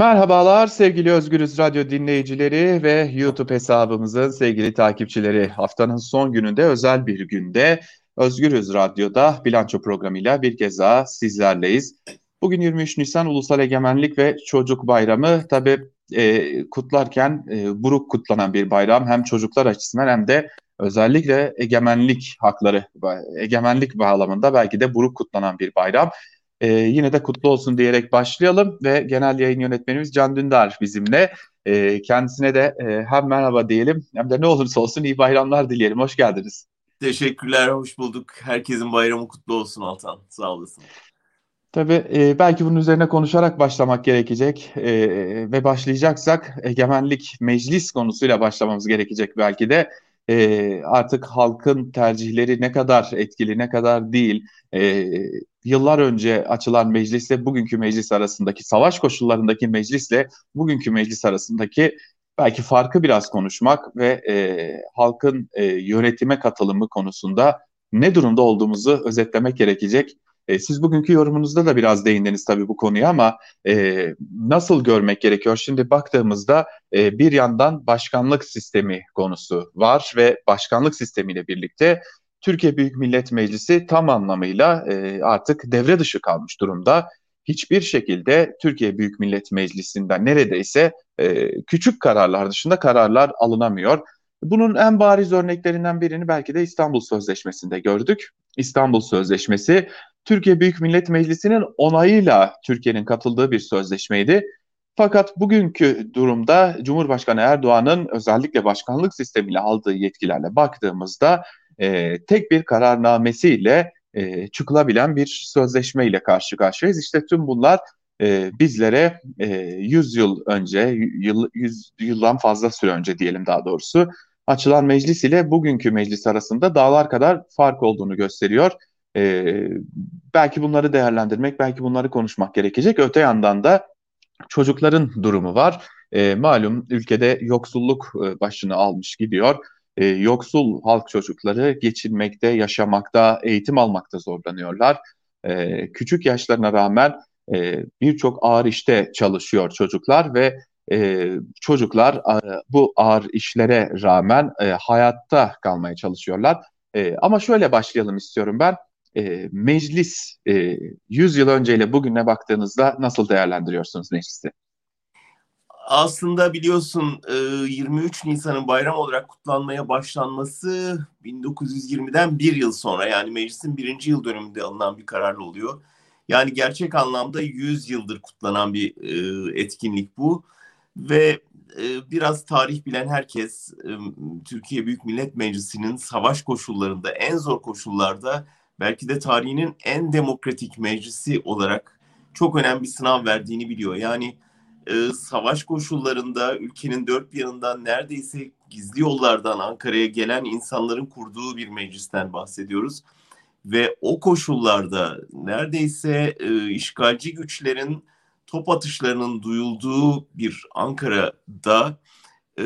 Merhabalar sevgili Özgürüz Radyo dinleyicileri ve YouTube hesabımızın sevgili takipçileri. Haftanın son gününde özel bir günde Özgürüz Radyo'da bilanço programıyla bir kez daha sizlerleyiz. Bugün 23 Nisan Ulusal Egemenlik ve Çocuk Bayramı. Tabi e, kutlarken e, buruk kutlanan bir bayram hem çocuklar açısından hem de özellikle egemenlik hakları, egemenlik bağlamında belki de buruk kutlanan bir bayram. Ee, yine de kutlu olsun diyerek başlayalım ve genel yayın yönetmenimiz Can Dündar bizimle. Ee, kendisine de e, hem merhaba diyelim hem de ne olursa olsun iyi bayramlar dileyelim. Hoş geldiniz. Teşekkürler, hoş bulduk. Herkesin bayramı kutlu olsun Altan. Sağ olasın. Tabii e, belki bunun üzerine konuşarak başlamak gerekecek e, ve başlayacaksak egemenlik meclis konusuyla başlamamız gerekecek belki de e, artık halkın tercihleri ne kadar etkili ne kadar değil e, yıllar önce açılan meclisle bugünkü meclis arasındaki savaş koşullarındaki meclisle bugünkü meclis arasındaki belki farkı biraz konuşmak ve e, halkın e, yönetime katılımı konusunda ne durumda olduğumuzu özetlemek gerekecek. E, siz bugünkü yorumunuzda da biraz değindiniz tabii bu konuya ama e, nasıl görmek gerekiyor? Şimdi baktığımızda e, bir yandan başkanlık sistemi konusu var ve başkanlık sistemiyle birlikte Türkiye Büyük Millet Meclisi tam anlamıyla e, artık devre dışı kalmış durumda. Hiçbir şekilde Türkiye Büyük Millet Meclisi'nden neredeyse e, küçük kararlar dışında kararlar alınamıyor. Bunun en bariz örneklerinden birini belki de İstanbul Sözleşmesi'nde gördük. İstanbul Sözleşmesi Türkiye Büyük Millet Meclisi'nin onayıyla Türkiye'nin katıldığı bir sözleşmeydi. Fakat bugünkü durumda Cumhurbaşkanı Erdoğan'ın özellikle başkanlık sistemiyle aldığı yetkilerle baktığımızda e, tek bir kararnamesiyle e, çıkılabilen bir sözleşme ile karşı karşıyayız. İşte tüm bunlar e, bizlere e, 100 yıl önce, yıl, 100 yıldan fazla süre önce diyelim daha doğrusu açılan meclis ile bugünkü meclis arasında dağlar kadar fark olduğunu gösteriyor. E, belki bunları değerlendirmek, belki bunları konuşmak gerekecek. Öte yandan da çocukların durumu var. E, malum ülkede yoksulluk e, başını almış gidiyor. E, yoksul halk çocukları geçinmekte, yaşamakta, eğitim almakta zorlanıyorlar. E, küçük yaşlarına rağmen e, birçok ağır işte çalışıyor çocuklar ve e, çocuklar e, bu ağır işlere rağmen e, hayatta kalmaya çalışıyorlar. E, ama şöyle başlayalım istiyorum ben. E, meclis e, 100 yıl önceyle bugüne baktığınızda nasıl değerlendiriyorsunuz meclisi? Aslında biliyorsun 23 e, Nisan'ın bayram olarak kutlanmaya başlanması 1920'den bir yıl sonra yani meclisin birinci yıl dönümünde alınan bir kararla oluyor. Yani gerçek anlamda 100 yıldır kutlanan bir e, etkinlik bu ve e, biraz tarih bilen herkes Türkiye Büyük Millet Meclisi'nin savaş koşullarında en zor koşullarda belki de tarihinin en demokratik meclisi olarak çok önemli bir sınav verdiğini biliyor. Yani e, savaş koşullarında ülkenin dört bir yanından neredeyse gizli yollardan Ankara'ya gelen insanların kurduğu bir meclisten bahsediyoruz. Ve o koşullarda neredeyse e, işgalci güçlerin top atışlarının duyulduğu bir Ankara'da e,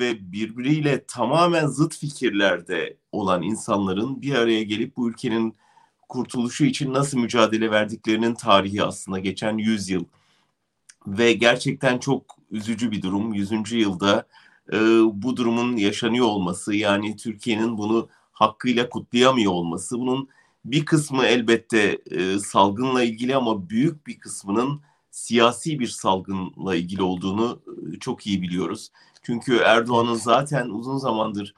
ve birbiriyle tamamen zıt fikirlerde olan insanların bir araya gelip bu ülkenin kurtuluşu için nasıl mücadele verdiklerinin tarihi aslında geçen yüzyıl ve gerçekten çok üzücü bir durum. Yüzüncü yılda e, bu durumun yaşanıyor olması yani Türkiye'nin bunu hakkıyla kutlayamıyor olması bunun bir kısmı elbette e, salgınla ilgili ama büyük bir kısmının siyasi bir salgınla ilgili olduğunu e, çok iyi biliyoruz. Çünkü Erdoğan'ın zaten uzun zamandır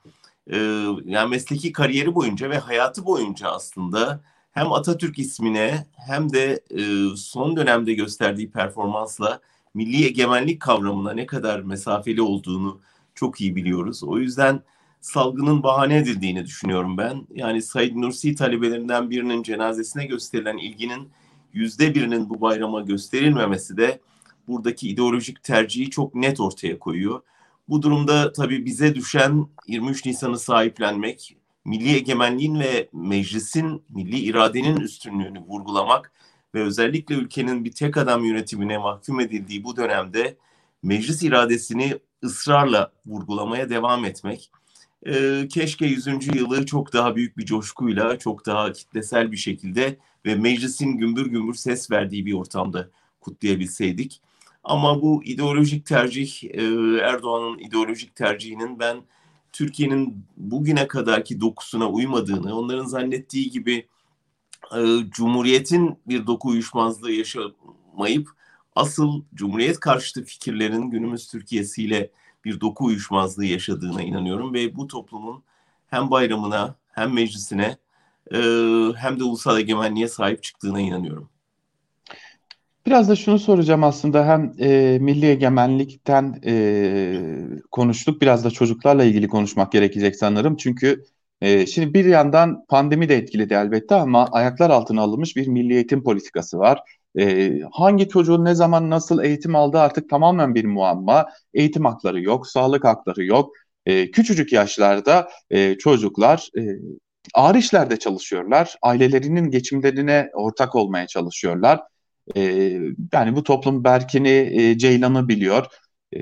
e, yani mesleki kariyeri boyunca ve hayatı boyunca aslında hem Atatürk ismine hem de e, son dönemde gösterdiği performansla milli egemenlik kavramına ne kadar mesafeli olduğunu çok iyi biliyoruz. O yüzden salgının bahane edildiğini düşünüyorum ben. Yani Said Nursi talebelerinden birinin cenazesine gösterilen ilginin yüzde birinin bu bayrama gösterilmemesi de buradaki ideolojik tercihi çok net ortaya koyuyor. Bu durumda tabii bize düşen 23 Nisan'ı sahiplenmek, milli egemenliğin ve meclisin milli iradenin üstünlüğünü vurgulamak ve özellikle ülkenin bir tek adam yönetimine mahkum edildiği bu dönemde meclis iradesini ısrarla vurgulamaya devam etmek. Ee, keşke 100. yılı çok daha büyük bir coşkuyla, çok daha kitlesel bir şekilde ve meclisin gümbür gümbür ses verdiği bir ortamda kutlayabilseydik. Ama bu ideolojik tercih e, Erdoğan'ın ideolojik tercihinin ben Türkiye'nin bugüne kadarki dokusuna uymadığını, onların zannettiği gibi e, Cumhuriyet'in bir doku uyuşmazlığı yaşamayıp asıl Cumhuriyet karşıtı fikirlerin günümüz Türkiye'siyle bir doku uyuşmazlığı yaşadığına inanıyorum ve bu toplumun hem bayramına hem meclisine e, hem de ulusal egemenliğe sahip çıktığına inanıyorum. Biraz da şunu soracağım aslında hem e, milli egemenlikten e, konuştuk biraz da çocuklarla ilgili konuşmak gerekecek sanırım. Çünkü e, şimdi bir yandan pandemi de etkiledi elbette ama ayaklar altına alınmış bir milli eğitim politikası var. E, hangi çocuğun ne zaman nasıl eğitim aldığı artık tamamen bir muamma. Eğitim hakları yok, sağlık hakları yok. E, küçücük yaşlarda e, çocuklar e, ağır işlerde çalışıyorlar. Ailelerinin geçimlerine ortak olmaya çalışıyorlar. E, yani bu toplum Berkin'i, e, Ceylan'ı biliyor. E,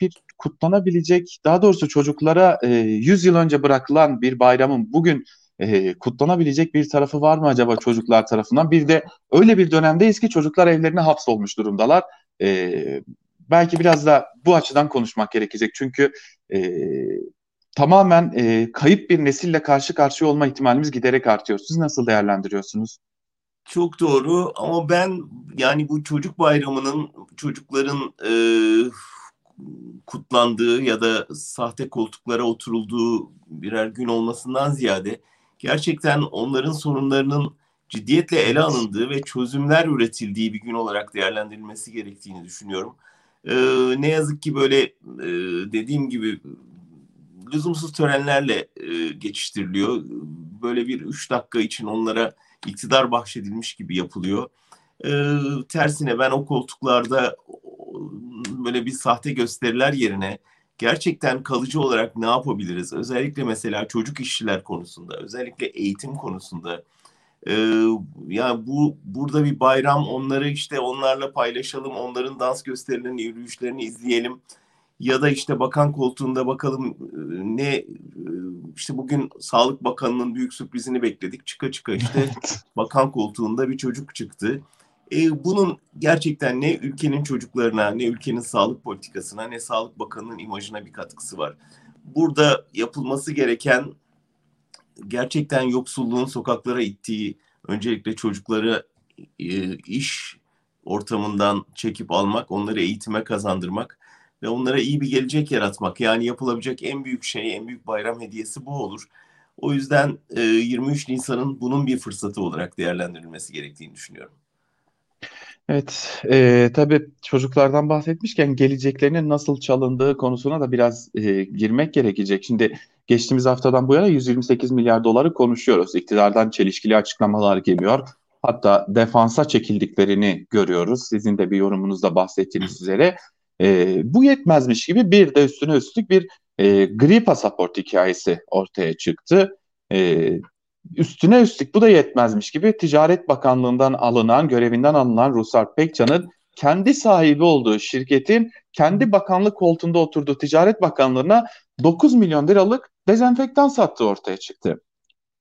bir kutlanabilecek, daha doğrusu çocuklara e, 100 yıl önce bırakılan bir bayramın bugün e, kutlanabilecek bir tarafı var mı acaba çocuklar tarafından? Bir de öyle bir dönemdeyiz ki çocuklar evlerine hapsolmuş durumdalar. E, belki biraz da bu açıdan konuşmak gerekecek. Çünkü e, tamamen e, kayıp bir nesille karşı karşıya olma ihtimalimiz giderek artıyor. Siz nasıl değerlendiriyorsunuz? Çok doğru ama ben yani bu çocuk bayramının çocukların e, kutlandığı ya da sahte koltuklara oturulduğu birer gün olmasından ziyade gerçekten onların sorunlarının ciddiyetle ele alındığı ve çözümler üretildiği bir gün olarak değerlendirilmesi gerektiğini düşünüyorum. Ee, ne yazık ki böyle e, dediğim gibi lüzumsuz törenlerle e, geçiştiriliyor. Böyle bir üç dakika için onlara iktidar bahşedilmiş gibi yapılıyor. Ee, tersine ben o koltuklarda böyle bir sahte gösteriler yerine gerçekten kalıcı olarak ne yapabiliriz? Özellikle mesela çocuk işçiler konusunda, özellikle eğitim konusunda. Ee, yani bu burada bir bayram onları işte onlarla paylaşalım, onların dans gösterilerini, yürüyüşlerini izleyelim. Ya da işte bakan koltuğunda bakalım ne işte bugün Sağlık Bakanı'nın büyük sürprizini bekledik. Çıka çıka işte bakan koltuğunda bir çocuk çıktı. E, bunun gerçekten ne ülkenin çocuklarına, ne ülkenin sağlık politikasına, ne Sağlık Bakanı'nın imajına bir katkısı var. Burada yapılması gereken gerçekten yoksulluğun sokaklara ittiği, öncelikle çocukları e, iş ortamından çekip almak, onları eğitime kazandırmak ve onlara iyi bir gelecek yaratmak. Yani yapılabilecek en büyük şey, en büyük bayram hediyesi bu olur. O yüzden e, 23 Nisan'ın bunun bir fırsatı olarak değerlendirilmesi gerektiğini düşünüyorum. Evet, e, tabii çocuklardan bahsetmişken geleceklerinin nasıl çalındığı konusuna da biraz e, girmek gerekecek. Şimdi geçtiğimiz haftadan bu yana 128 milyar doları konuşuyoruz. İktidardan çelişkili açıklamalar geliyor. Hatta defansa çekildiklerini görüyoruz. Sizin de bir yorumunuzda bahsettiğiniz üzere. E, bu yetmezmiş gibi bir de üstüne üstlük bir e, gri pasaport hikayesi ortaya çıktı. E, Üstüne üstlük bu da yetmezmiş gibi Ticaret Bakanlığı'ndan alınan, görevinden alınan Ruslar Pekcan'ın kendi sahibi olduğu şirketin kendi bakanlık koltuğunda oturduğu Ticaret Bakanlığı'na 9 milyon liralık dezenfektan sattığı ortaya çıktı.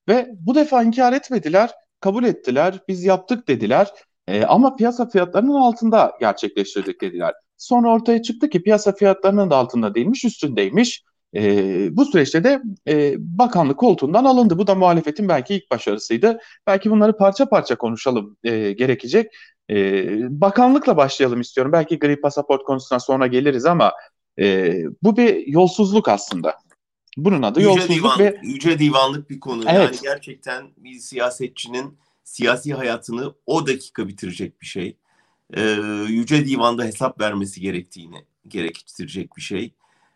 Ve bu defa inkar etmediler, kabul ettiler, biz yaptık dediler. E, ama piyasa fiyatlarının altında gerçekleştirdik dediler. Sonra ortaya çıktı ki piyasa fiyatlarının da altında değilmiş, üstündeymiş. E, bu süreçte de e, bakanlık koltuğundan alındı. Bu da muhalefetin belki ilk başarısıydı. Belki bunları parça parça konuşalım e, gerekecek. E, bakanlıkla başlayalım istiyorum. Belki gri pasaport konusuna sonra geliriz ama e, bu bir yolsuzluk aslında. Bunun adı yüce yolsuzluk divan, ve yüce divanlık bir konu. Evet. Yani gerçekten bir siyasetçinin siyasi hayatını o dakika bitirecek bir şey. Ee, yüce divanda hesap vermesi gerektiğini gerektirecek bir şey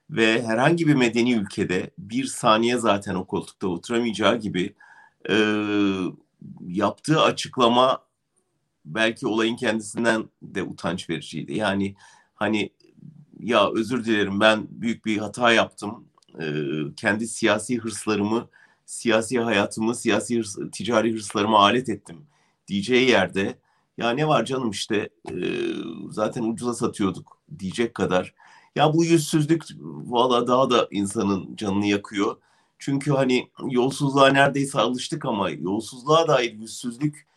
ve herhangi bir medeni ülkede bir saniye zaten o koltukta oturamayacağı gibi e, yaptığı açıklama belki olayın kendisinden de utanç vericiydi. Yani hani ya özür dilerim ben büyük bir hata yaptım. E, kendi siyasi hırslarımı, siyasi hayatımı, siyasi hırs, ticari hırslarıma alet ettim diyeceği yerde ya ne var canım işte e, zaten ucuza satıyorduk diyecek kadar ya bu yüzsüzlük valla daha da insanın canını yakıyor. Çünkü hani yolsuzluğa neredeyse alıştık ama yolsuzluğa dair yüzsüzlük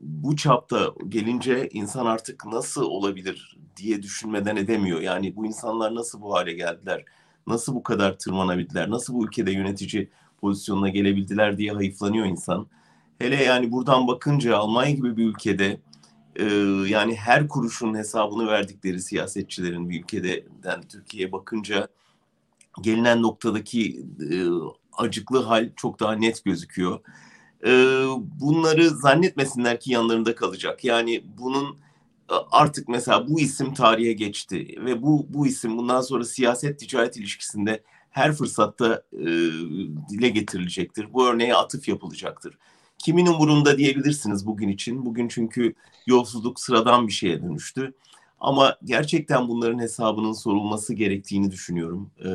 bu çapta gelince insan artık nasıl olabilir diye düşünmeden edemiyor. Yani bu insanlar nasıl bu hale geldiler? Nasıl bu kadar tırmanabildiler? Nasıl bu ülkede yönetici pozisyonuna gelebildiler diye hayıflanıyor insan. Hele yani buradan bakınca Almanya gibi bir ülkede e, yani her kuruşun hesabını verdikleri siyasetçilerin bir ülkeden Türkiye'ye bakınca gelinen noktadaki e, acıklı hal çok daha net gözüküyor. E, bunları zannetmesinler ki yanlarında kalacak. Yani bunun e, artık mesela bu isim tarihe geçti ve bu bu isim bundan sonra siyaset ticaret ilişkisinde her fırsatta e, dile getirilecektir. Bu örneğe atıf yapılacaktır. Kimin umurunda diyebilirsiniz bugün için. Bugün çünkü yolsuzluk sıradan bir şeye dönüştü. Ama gerçekten bunların hesabının sorulması gerektiğini düşünüyorum. E,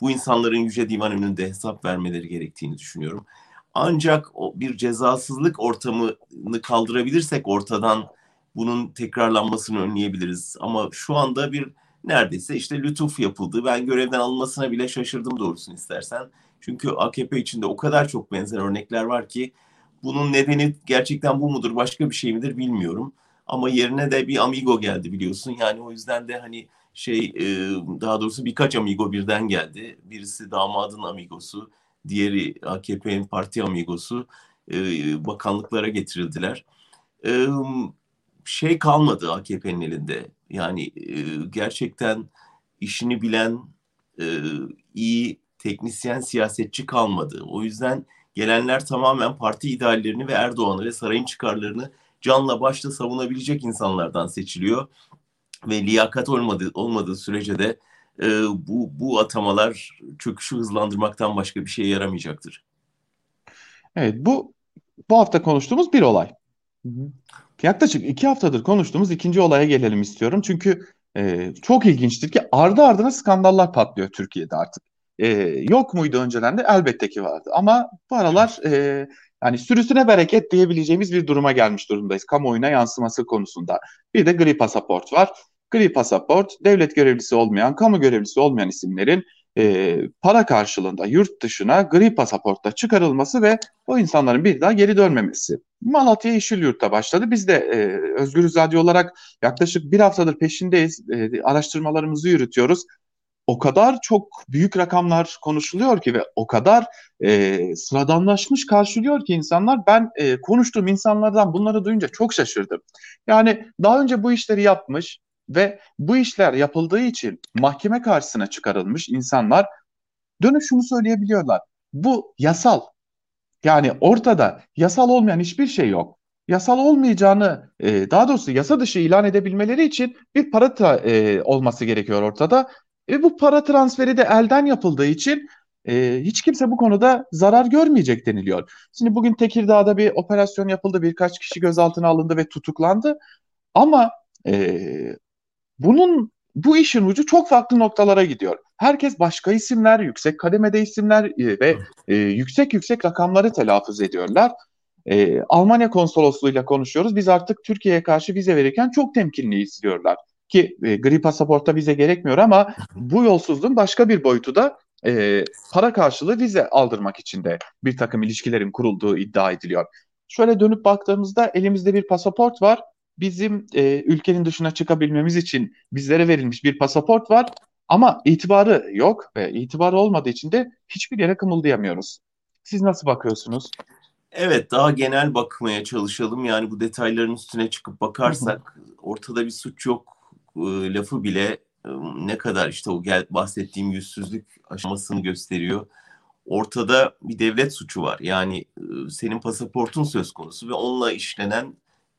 bu insanların Yüce Divan önünde hesap vermeleri gerektiğini düşünüyorum. Ancak o bir cezasızlık ortamını kaldırabilirsek ortadan bunun tekrarlanmasını önleyebiliriz. Ama şu anda bir neredeyse işte lütuf yapıldı. Ben görevden alınmasına bile şaşırdım doğrusunu istersen. Çünkü AKP içinde o kadar çok benzer örnekler var ki bunun nedeni gerçekten bu mudur başka bir şey midir bilmiyorum. Ama yerine de bir amigo geldi biliyorsun. Yani o yüzden de hani şey e, daha doğrusu birkaç amigo birden geldi. Birisi damadın amigosu, diğeri AKP'nin parti amigosu e, bakanlıklara getirildiler. Şey kalmadı AKP'nin elinde. Yani e, gerçekten işini bilen e, iyi teknisyen siyasetçi kalmadı. O yüzden gelenler tamamen parti ideallerini ve Erdoğan'ı ve sarayın çıkarlarını canla başla savunabilecek insanlardan seçiliyor. Ve liyakat olmadığı, olmadığı sürece de e, bu, bu atamalar çöküşü hızlandırmaktan başka bir şeye yaramayacaktır. Evet bu bu hafta konuştuğumuz bir olay. Yaklaşık iki haftadır konuştuğumuz ikinci olaya gelelim istiyorum. Çünkü e, çok ilginçtir ki ardı ardına skandallar patlıyor Türkiye'de artık. E, yok muydu önceden de elbette ki vardı. Ama bu aralar e, yani sürüsüne bereket diyebileceğimiz bir duruma gelmiş durumdayız. Kamuoyuna yansıması konusunda. Bir de gri pasaport var. Gri pasaport devlet görevlisi olmayan, kamu görevlisi olmayan isimlerin e, para karşılığında yurt dışına gri pasaportta çıkarılması ve o insanların bir daha geri dönmemesi. Malatya Yeşil Yurt'ta başladı. Biz de e, Özgürüz Radyo olarak yaklaşık bir haftadır peşindeyiz. E, araştırmalarımızı yürütüyoruz. O kadar çok büyük rakamlar konuşuluyor ki ve o kadar e, sıradanlaşmış karşılıyor ki insanlar. Ben e, konuştuğum insanlardan bunları duyunca çok şaşırdım. Yani daha önce bu işleri yapmış, ve bu işler yapıldığı için mahkeme karşısına çıkarılmış insanlar dönüp şunu söyleyebiliyorlar. Bu yasal. Yani ortada yasal olmayan hiçbir şey yok. Yasal olmayacağını e, daha doğrusu yasa dışı ilan edebilmeleri için bir para e, olması gerekiyor ortada. E, bu para transferi de elden yapıldığı için e, hiç kimse bu konuda zarar görmeyecek deniliyor. Şimdi bugün Tekirdağ'da bir operasyon yapıldı. Birkaç kişi gözaltına alındı ve tutuklandı. Ama bunun bu işin ucu çok farklı noktalara gidiyor. Herkes başka isimler, yüksek kademede isimler e, ve e, yüksek yüksek rakamları telaffuz ediyorlar. E, Almanya konsolosluğuyla konuşuyoruz. Biz artık Türkiye'ye karşı vize verirken çok temkinliyiz diyorlar. Ki e, gri pasaporta vize gerekmiyor ama bu yolsuzluğun başka bir boyutu da e, para karşılığı vize aldırmak için de bir takım ilişkilerin kurulduğu iddia ediliyor. Şöyle dönüp baktığımızda elimizde bir pasaport var bizim e, ülkenin dışına çıkabilmemiz için bizlere verilmiş bir pasaport var ama itibarı yok ve itibarı olmadığı için de hiçbir yere kımıldayamıyoruz. Siz nasıl bakıyorsunuz? Evet daha genel bakmaya çalışalım. Yani bu detayların üstüne çıkıp bakarsak ortada bir suç yok e, lafı bile e, ne kadar işte o gel, bahsettiğim yüzsüzlük aşamasını gösteriyor. Ortada bir devlet suçu var. Yani e, senin pasaportun söz konusu ve onunla işlenen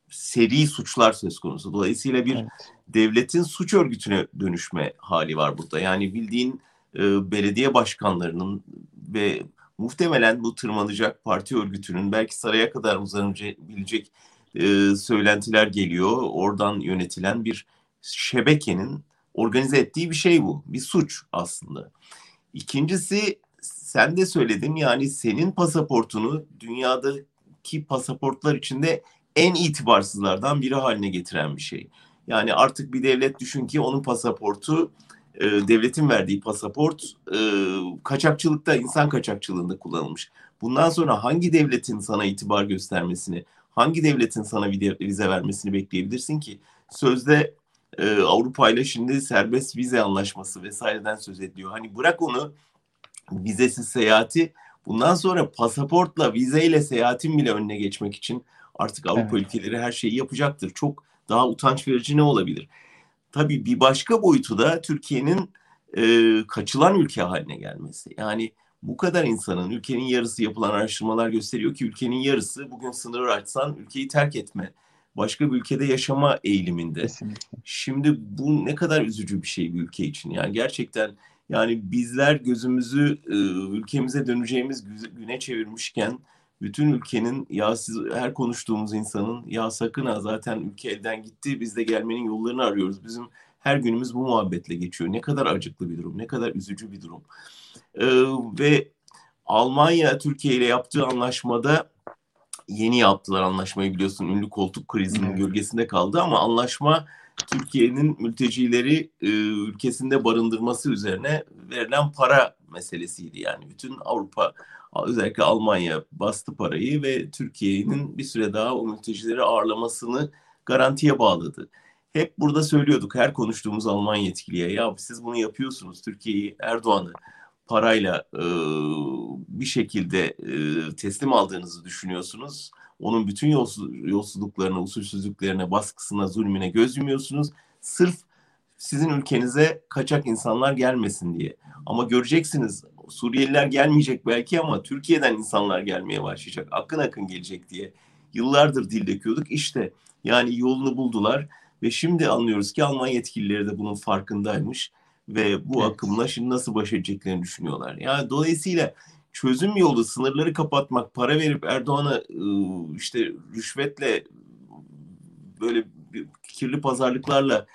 seri suçlar söz konusu. Dolayısıyla bir evet. devletin suç örgütüne dönüşme hali var burada. Yani bildiğin e, belediye başkanlarının ve muhtemelen bu tırmanacak parti örgütünün belki saraya kadar uzanabilecek e, söylentiler geliyor. Oradan yönetilen bir şebekenin organize ettiği bir şey bu. Bir suç aslında. İkincisi sen de söyledin yani senin pasaportunu dünyadaki pasaportlar içinde en itibarsızlardan biri haline getiren bir şey. Yani artık bir devlet düşün ki onun pasaportu e, devletin verdiği pasaport e, kaçakçılıkta insan kaçakçılığında kullanılmış. Bundan sonra hangi devletin sana itibar göstermesini, hangi devletin sana vize vermesini bekleyebilirsin ki? Sözde e, Avrupa ile şimdi serbest vize anlaşması vesaireden söz ediliyor. Hani bırak onu vizesiz seyahati bundan sonra pasaportla vizeyle seyahatin bile önüne geçmek için artık Avrupa evet. ülkeleri her şeyi yapacaktır. Çok daha utanç verici ne olabilir? Tabii bir başka boyutu da Türkiye'nin e, kaçılan ülke haline gelmesi. Yani bu kadar insanın ülkenin yarısı yapılan araştırmalar gösteriyor ki ülkenin yarısı bugün sınır açsan ülkeyi terk etme başka bir ülkede yaşama eğiliminde. Kesinlikle. Şimdi bu ne kadar üzücü bir şey bir ülke için. Yani gerçekten yani bizler gözümüzü e, ülkemize döneceğimiz güne çevirmişken bütün ülkenin ya siz her konuştuğumuz insanın ya sakın ha zaten ülke elden gitti biz de gelmenin yollarını arıyoruz. Bizim her günümüz bu muhabbetle geçiyor. Ne kadar acıklı bir durum, ne kadar üzücü bir durum. Ee, ve Almanya Türkiye ile yaptığı anlaşmada yeni yaptılar anlaşmayı biliyorsun. Ünlü koltuk krizinin gölgesinde kaldı ama anlaşma Türkiye'nin mültecileri e, ülkesinde barındırması üzerine verilen para meselesiydi. Yani bütün Avrupa özellikle Almanya bastı parayı ve Türkiye'nin bir süre daha o mültecileri ağırlamasını garantiye bağladı. Hep burada söylüyorduk her konuştuğumuz Alman yetkiliye ya siz bunu yapıyorsunuz Türkiye'yi Erdoğan'ı parayla e, bir şekilde e, teslim aldığınızı düşünüyorsunuz. Onun bütün yolsuz, yolsuzluklarına, usulsüzlüklerine, baskısına, zulmüne göz yumuyorsunuz. Sırf sizin ülkenize kaçak insanlar gelmesin diye. Ama göreceksiniz Suriyeliler gelmeyecek belki ama Türkiye'den insanlar gelmeye başlayacak. Akın akın gelecek diye. Yıllardır dil döküyorduk. İşte yani yolunu buldular ve şimdi anlıyoruz ki Alman yetkilileri de bunun farkındaymış ve bu evet. akımla şimdi nasıl baş edeceklerini düşünüyorlar. Yani dolayısıyla çözüm yolu sınırları kapatmak, para verip Erdoğan'a işte rüşvetle böyle kirli pazarlıklarla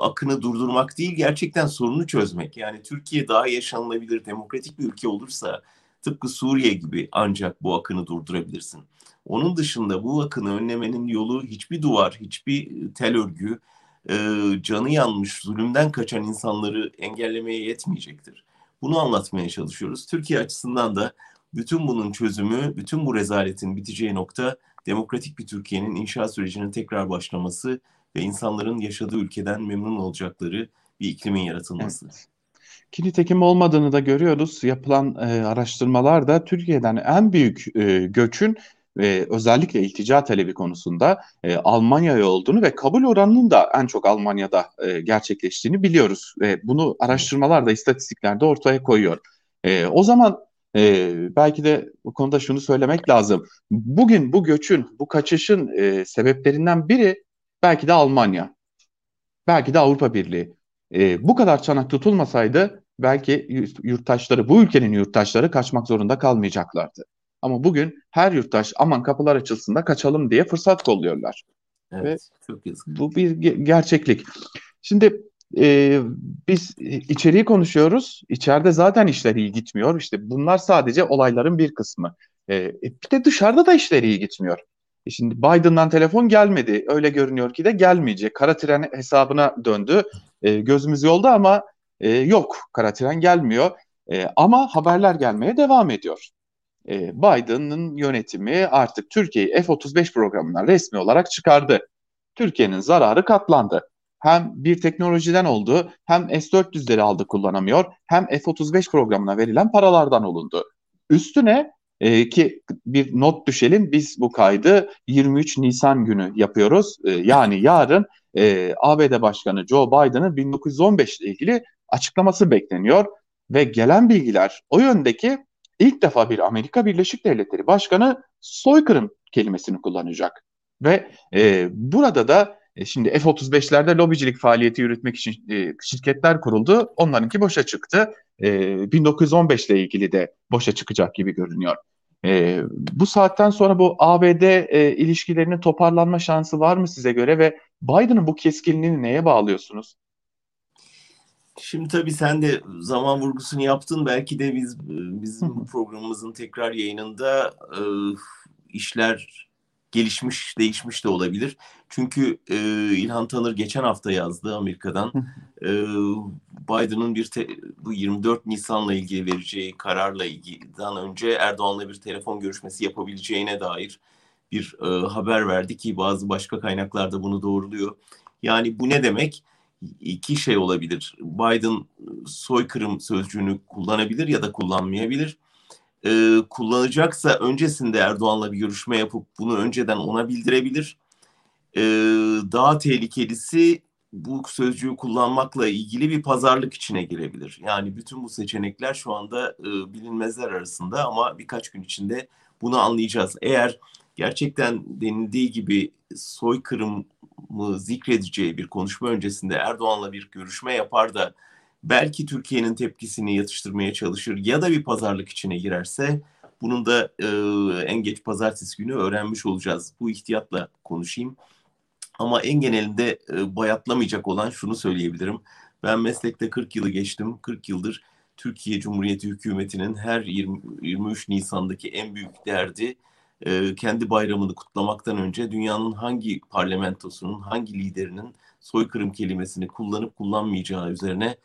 akını durdurmak değil, gerçekten sorunu çözmek. Yani Türkiye daha yaşanılabilir, demokratik bir ülke olursa tıpkı Suriye gibi ancak bu akını durdurabilirsin. Onun dışında bu akını önlemenin yolu hiçbir duvar, hiçbir tel örgü, e, canı yanmış, zulümden kaçan insanları engellemeye yetmeyecektir. Bunu anlatmaya çalışıyoruz. Türkiye açısından da bütün bunun çözümü, bütün bu rezaletin biteceği nokta demokratik bir Türkiye'nin inşa sürecinin tekrar başlaması ve insanların yaşadığı ülkeden memnun olacakları bir iklimin yaratılması. Evet. Ki olmadığını da görüyoruz. Yapılan e, araştırmalarda Türkiye'den en büyük e, göçün ve özellikle iltica talebi konusunda e, Almanya'ya olduğunu ve kabul oranının da en çok Almanya'da e, gerçekleştiğini biliyoruz. Ve bunu araştırmalar da istatistiklerde ortaya koyuyor. E, o zaman e, belki de bu konuda şunu söylemek lazım. Bugün bu göçün, bu kaçışın e, sebeplerinden biri belki de Almanya, belki de Avrupa Birliği. E, bu kadar çanak tutulmasaydı belki yurttaşları, bu ülkenin yurttaşları kaçmak zorunda kalmayacaklardı. Ama bugün her yurttaş aman kapılar açılsın da kaçalım diye fırsat kolluyorlar. Evet, Ve çok yazık. Bu bir ge- gerçeklik. Şimdi e, biz içeriği konuşuyoruz. İçeride zaten işler iyi gitmiyor. İşte bunlar sadece olayların bir kısmı. E, bir de dışarıda da işler iyi gitmiyor. E şimdi Biden'dan telefon gelmedi. Öyle görünüyor ki de gelmeyecek. Kara tren hesabına döndü. E, gözümüz yolda ama e, yok. Kara tren gelmiyor. E, ama haberler gelmeye devam ediyor. E, Biden'ın yönetimi artık Türkiye'yi F-35 programından resmi olarak çıkardı. Türkiye'nin zararı katlandı. Hem bir teknolojiden oldu, hem S-400'leri aldı kullanamıyor, hem F-35 programına verilen paralardan olundu. Üstüne e, ki bir not düşelim, biz bu kaydı 23 Nisan günü yapıyoruz. E, yani yarın e, ABD Başkanı Joe Biden'ın 1915 ile ilgili açıklaması bekleniyor. Ve gelen bilgiler o yöndeki ilk defa bir Amerika Birleşik Devletleri Başkanı soykırım kelimesini kullanacak. Ve e, burada da e, şimdi F-35'lerde lobicilik faaliyeti yürütmek için e, şirketler kuruldu. Onlarınki boşa çıktı. E, 1915 ile ilgili de boşa çıkacak gibi görünüyor. E, bu saatten sonra bu ABD e, ilişkilerinin toparlanma şansı var mı size göre ve Biden'ın bu keskinliğini neye bağlıyorsunuz? Şimdi tabii sen de zaman vurgusunu yaptın. Belki de biz bizim programımızın tekrar yayınında e, işler gelişmiş, değişmiş de olabilir. Çünkü e, İlhan Tanır geçen hafta yazdı Amerika'dan. e, Biden'ın bir te, bu 24 Nisan'la ilgili vereceği kararla ilgiden önce Erdoğan'la bir telefon görüşmesi yapabileceğine dair bir e, haber verdi ki bazı başka kaynaklarda bunu doğruluyor. Yani bu ne demek? İki şey olabilir. Biden soykırım sözcüğünü kullanabilir ya da kullanmayabilir. Ee, kullanacaksa öncesinde Erdoğan'la bir görüşme yapıp bunu önceden ona bildirebilir. Ee, daha tehlikelisi bu sözcüğü kullanmakla ilgili bir pazarlık içine girebilir. Yani bütün bu seçenekler şu anda e, bilinmezler arasında ama birkaç gün içinde bunu anlayacağız. Eğer gerçekten denildiği gibi soykırımı zikredeceği bir konuşma öncesinde Erdoğan'la bir görüşme yapar da belki Türkiye'nin tepkisini yatıştırmaya çalışır ya da bir pazarlık içine girerse bunun da e, en geç pazartesi günü öğrenmiş olacağız. Bu ihtiyatla konuşayım. Ama en genelinde e, bayatlamayacak olan şunu söyleyebilirim. Ben meslekte 40 yılı geçtim. 40 yıldır Türkiye Cumhuriyeti hükümetinin her 20, 23 Nisan'daki en büyük derdi e, kendi bayramını kutlamaktan önce dünyanın hangi parlamentosunun, hangi liderinin soykırım kelimesini kullanıp kullanmayacağı üzerine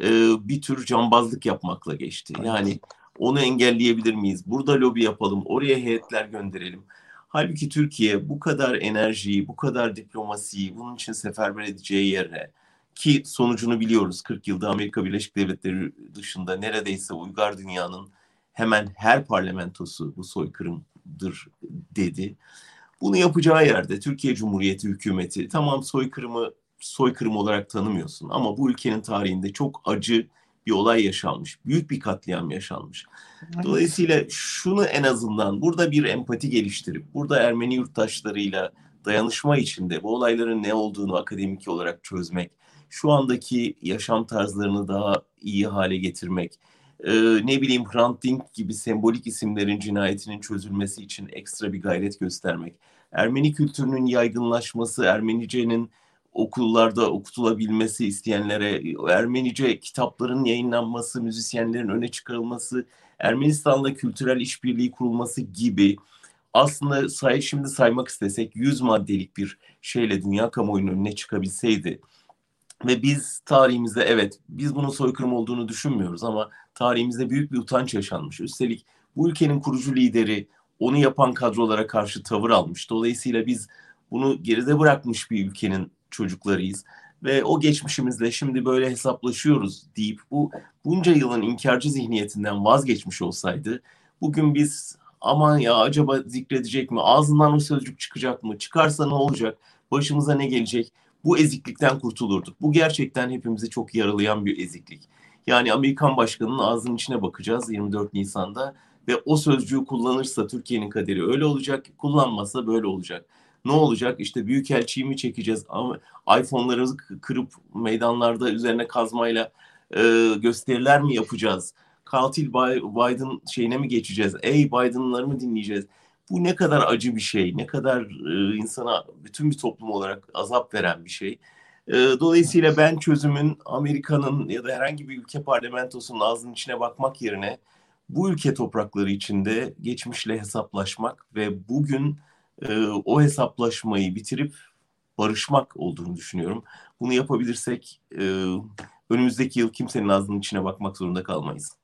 e, bir tür cambazlık yapmakla geçti. Yani onu engelleyebilir miyiz? Burada lobi yapalım, oraya heyetler gönderelim. Halbuki Türkiye bu kadar enerjiyi, bu kadar diplomasiyi bunun için seferber edeceği yere ki sonucunu biliyoruz 40 yılda Amerika Birleşik Devletleri dışında neredeyse uygar dünyanın hemen her parlamentosu bu soykırımdır dedi. Bunu yapacağı yerde Türkiye Cumhuriyeti hükümeti tamam soykırımı soykırım olarak tanımıyorsun ama bu ülkenin tarihinde çok acı bir olay yaşanmış. Büyük bir katliam yaşanmış. Dolayısıyla şunu en azından burada bir empati geliştirip burada Ermeni yurttaşlarıyla dayanışma içinde bu olayların ne olduğunu akademik olarak çözmek, şu andaki yaşam tarzlarını daha iyi hale getirmek, e, ne bileyim Hrant Dink gibi sembolik isimlerin cinayetinin çözülmesi için ekstra bir gayret göstermek, Ermeni kültürünün yaygınlaşması, Ermenice'nin okullarda okutulabilmesi isteyenlere, Ermenice kitapların yayınlanması, müzisyenlerin öne çıkarılması, Ermenistan'la kültürel işbirliği kurulması gibi aslında say şimdi saymak istesek 100 maddelik bir şeyle dünya kamuoyunun önüne çıkabilseydi ve biz tarihimizde evet biz bunun soykırım olduğunu düşünmüyoruz ama tarihimizde büyük bir utanç yaşanmış. Üstelik bu ülkenin kurucu lideri onu yapan kadrolara karşı tavır almış. Dolayısıyla biz bunu geride bırakmış bir ülkenin çocuklarıyız ve o geçmişimizle şimdi böyle hesaplaşıyoruz deyip bu bunca yılın inkarcı zihniyetinden vazgeçmiş olsaydı bugün biz aman ya acaba zikredecek mi? Ağzından o sözcük çıkacak mı? Çıkarsa ne olacak? Başımıza ne gelecek? Bu eziklikten kurtulurduk. Bu gerçekten hepimizi çok yaralayan bir eziklik. Yani Amerikan başkanının ağzının içine bakacağız 24 Nisan'da ve o sözcüğü kullanırsa Türkiye'nin kaderi öyle olacak, kullanmazsa böyle olacak. Ne olacak? İşte büyükelçiyi mi çekeceğiz? Ama iPhone'larımızı kırıp meydanlarda üzerine kazmayla e, gösteriler mi yapacağız? Katil Biden şeyine mi geçeceğiz? Ey Biden'ları mı dinleyeceğiz? Bu ne kadar acı bir şey, ne kadar e, insana bütün bir toplum olarak azap veren bir şey. E, dolayısıyla ben çözümün Amerika'nın ya da herhangi bir ülke parlamentosunun ağzının içine bakmak yerine bu ülke toprakları içinde geçmişle hesaplaşmak ve bugün e, o hesaplaşmayı bitirip barışmak olduğunu düşünüyorum. Bunu yapabilirsek e, önümüzdeki yıl kimsenin ağzının içine bakmak zorunda kalmayız.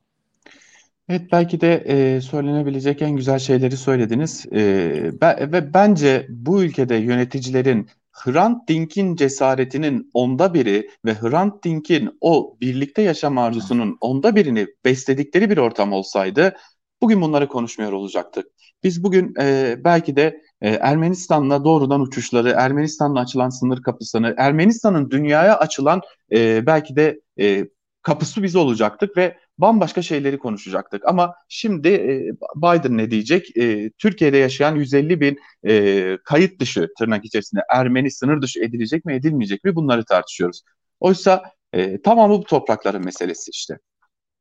Evet belki de e, söylenebilecek en güzel şeyleri söylediniz. E, be, ve bence bu ülkede yöneticilerin Hrant Dink'in cesaretinin onda biri ve Hrant Dink'in o birlikte yaşam arzusunun onda birini besledikleri bir ortam olsaydı bugün bunları konuşmuyor olacaktık. Biz bugün e, belki de e, Ermenistan'la doğrudan uçuşları, Ermenistan'la açılan sınır kapısını, Ermenistan'ın dünyaya açılan e, belki de e, kapısı biz olacaktık ve bambaşka şeyleri konuşacaktık. Ama şimdi e, Biden ne diyecek? E, Türkiye'de yaşayan 150 bin e, kayıt dışı tırnak içerisinde Ermeni sınır dışı edilecek mi edilmeyecek mi bunları tartışıyoruz. Oysa e, tamamı bu toprakların meselesi işte.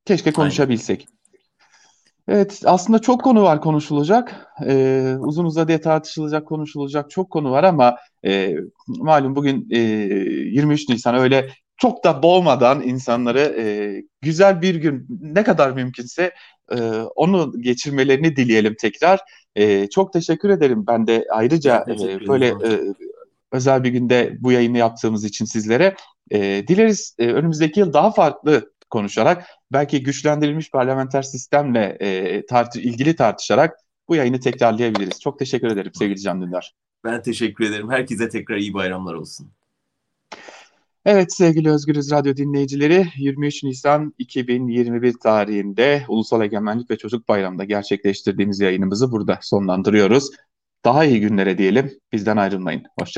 Keşke konuşabilsek. Aynen. Evet, aslında çok konu var konuşulacak. Ee, uzun uzadıya tartışılacak, konuşulacak çok konu var ama e, malum bugün e, 23 Nisan öyle çok da boğmadan insanları e, güzel bir gün ne kadar mümkünse e, onu geçirmelerini dileyelim tekrar. E, çok teşekkür ederim ben de ayrıca e, böyle e, özel bir günde bu yayını yaptığımız için sizlere. E, dileriz e, önümüzdeki yıl daha farklı konuşarak belki güçlendirilmiş parlamenter sistemle e, tartı, ilgili tartışarak bu yayını tekrarlayabiliriz. Çok teşekkür ederim sevgili Can Dündar. Ben teşekkür ederim. Herkese tekrar iyi bayramlar olsun. Evet sevgili Özgürüz Radyo dinleyicileri 23 Nisan 2021 tarihinde Ulusal Egemenlik ve Çocuk Bayramı'nda gerçekleştirdiğimiz yayınımızı burada sonlandırıyoruz. Daha iyi günlere diyelim. Bizden ayrılmayın. Hoşçakalın.